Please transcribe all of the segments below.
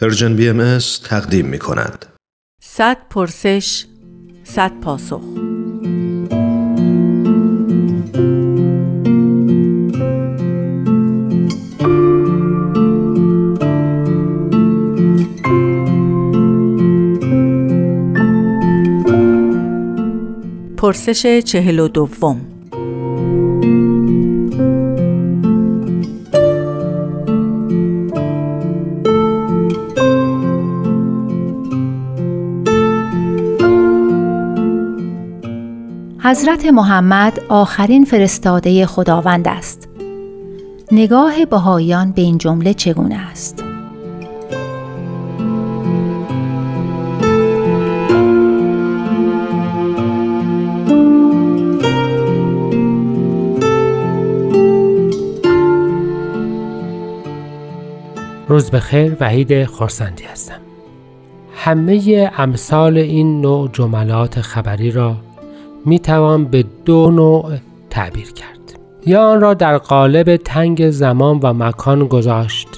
پرژن بی ام تقدیم می کند. صد پرسش صد پاسخ پرسش چهل و دوم حضرت محمد آخرین فرستاده خداوند است. نگاه بهاییان به این جمله چگونه است؟ روز بخیر وحید خورسندی هستم همه امثال این نوع جملات خبری را می توان به دو نوع تعبیر کرد. یا آن را در قالب تنگ زمان و مکان گذاشت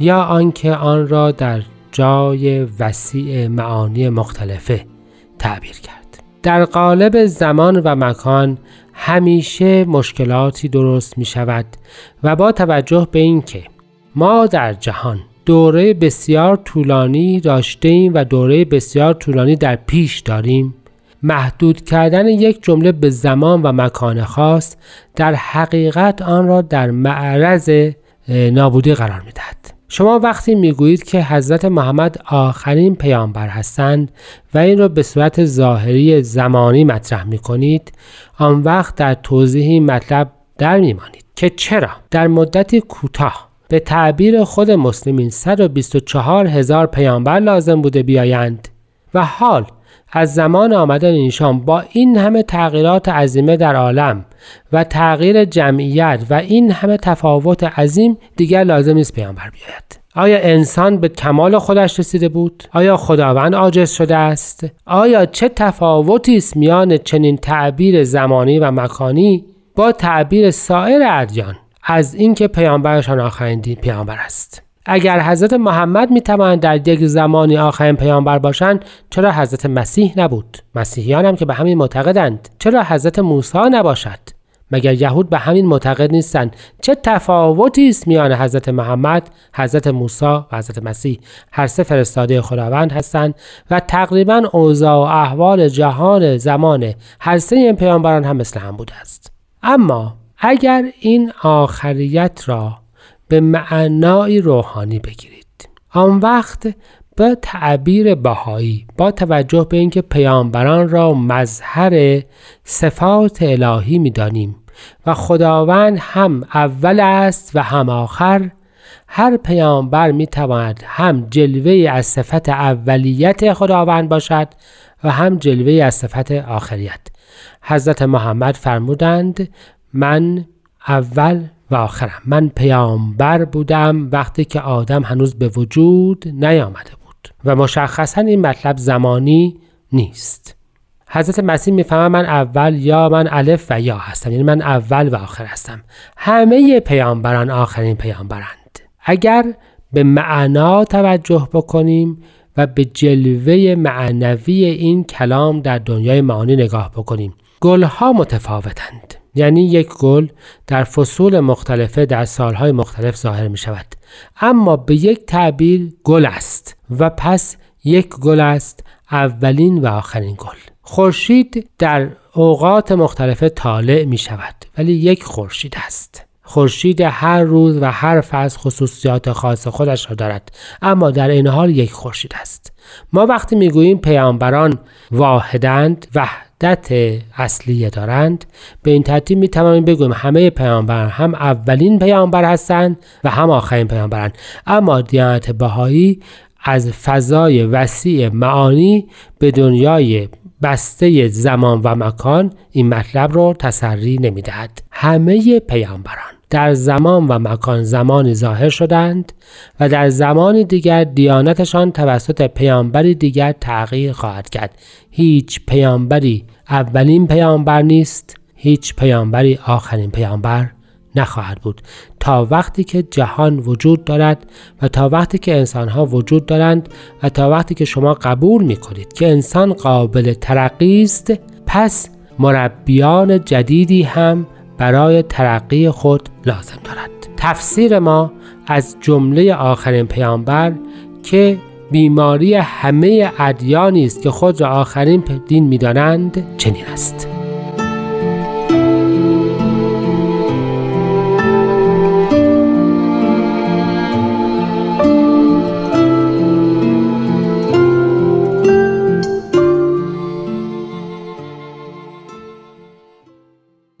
یا آنکه آن را در جای وسیع معانی مختلفه تعبیر کرد. در قالب زمان و مکان همیشه مشکلاتی درست می شود و با توجه به اینکه ما در جهان دوره بسیار طولانی داشته و دوره بسیار طولانی در پیش داریم محدود کردن یک جمله به زمان و مکان خاص در حقیقت آن را در معرض نابودی قرار می‌دهد. شما وقتی می‌گویید که حضرت محمد آخرین پیامبر هستند و این را به صورت ظاهری زمانی مطرح می کنید آن وقت در توضیح مطلب در میمانید که چرا؟ در مدتی کوتاه به تعبیر خود مسلمین 124 هزار پیامبر لازم بوده بیایند و حال از زمان آمدن ایشان با این همه تغییرات عظیمه در عالم و تغییر جمعیت و این همه تفاوت عظیم دیگر لازم نیست پیامبر بیاید آیا انسان به کمال خودش رسیده بود؟ آیا خداوند عاجز شده است؟ آیا چه تفاوتی است میان چنین تعبیر زمانی و مکانی با تعبیر سایر ادیان از اینکه پیامبرشان آخرین پیامبر است؟ اگر حضرت محمد می توانند در یک زمانی آخرین پیامبر باشند چرا حضرت مسیح نبود؟ مسیحیان هم که به همین معتقدند. چرا حضرت موسی نباشد؟ مگر یهود به همین معتقد نیستند؟ چه تفاوتی است میان حضرت محمد حضرت موسی و حضرت مسیح؟ هر سه فرستاده خداوند هستند و تقریبا اوضاع و احوال جهان زمان هر سه این پیامبران هم مثل هم بوده است. اما اگر این آخریت را به معنای روحانی بگیرید. آن وقت به تعبیر بهایی با توجه به اینکه پیامبران را مظهر صفات الهی می‌دانیم و خداوند هم اول است و هم آخر هر پیامبر می تواند هم جلوه از صفت اولیت خداوند باشد و هم جلوه از صفت آخریت. حضرت محمد فرمودند من اول و آخرم. من پیامبر بودم وقتی که آدم هنوز به وجود نیامده بود و مشخصا این مطلب زمانی نیست. حضرت مسیح می‌فهمه من اول یا من الف و یا هستم یعنی من اول و آخر هستم. همه پیامبران آخرین پیامبرند. اگر به معنا توجه بکنیم و به جلوه معنوی این کلام در دنیای معانی نگاه بکنیم گلها متفاوتند. یعنی یک گل در فصول مختلفه در سالهای مختلف ظاهر می شود اما به یک تعبیر گل است و پس یک گل است اولین و آخرین گل. خورشید در اوقات مختلفه طالع می شود ولی یک خورشید است. خورشید هر روز و هر فصل خصوصیات خاص خودش را دارد اما در این حال یک خورشید است. ما وقتی می‌گوییم پیامبران واحدند و وحدت اصلی دارند. به این ترتیب می توانیم بگوییم همه پیامبران هم اولین پیامبر هستند و هم آخرین پیامبرند. اما دیانت بهایی از فضای وسیع معانی به دنیای بسته زمان و مکان این مطلب را تسری نمی دهد. همه پیامبران. در زمان و مکان زمانی ظاهر شدند و در زمان دیگر دیانتشان توسط پیامبری دیگر تغییر خواهد کرد. هیچ پیامبری اولین پیامبر نیست هیچ پیامبری آخرین پیامبر نخواهد بود. تا وقتی که جهان وجود دارد و تا وقتی که انسانها وجود دارند و تا وقتی که شما قبول می کنید که انسان قابل ترقی است پس مربیان جدیدی هم برای ترقی خود لازم دارد. تفسیر ما از جمله آخرین پیامبر که بیماری همه ادیانی است که خود را آخرین دین می‌دانند چنین است.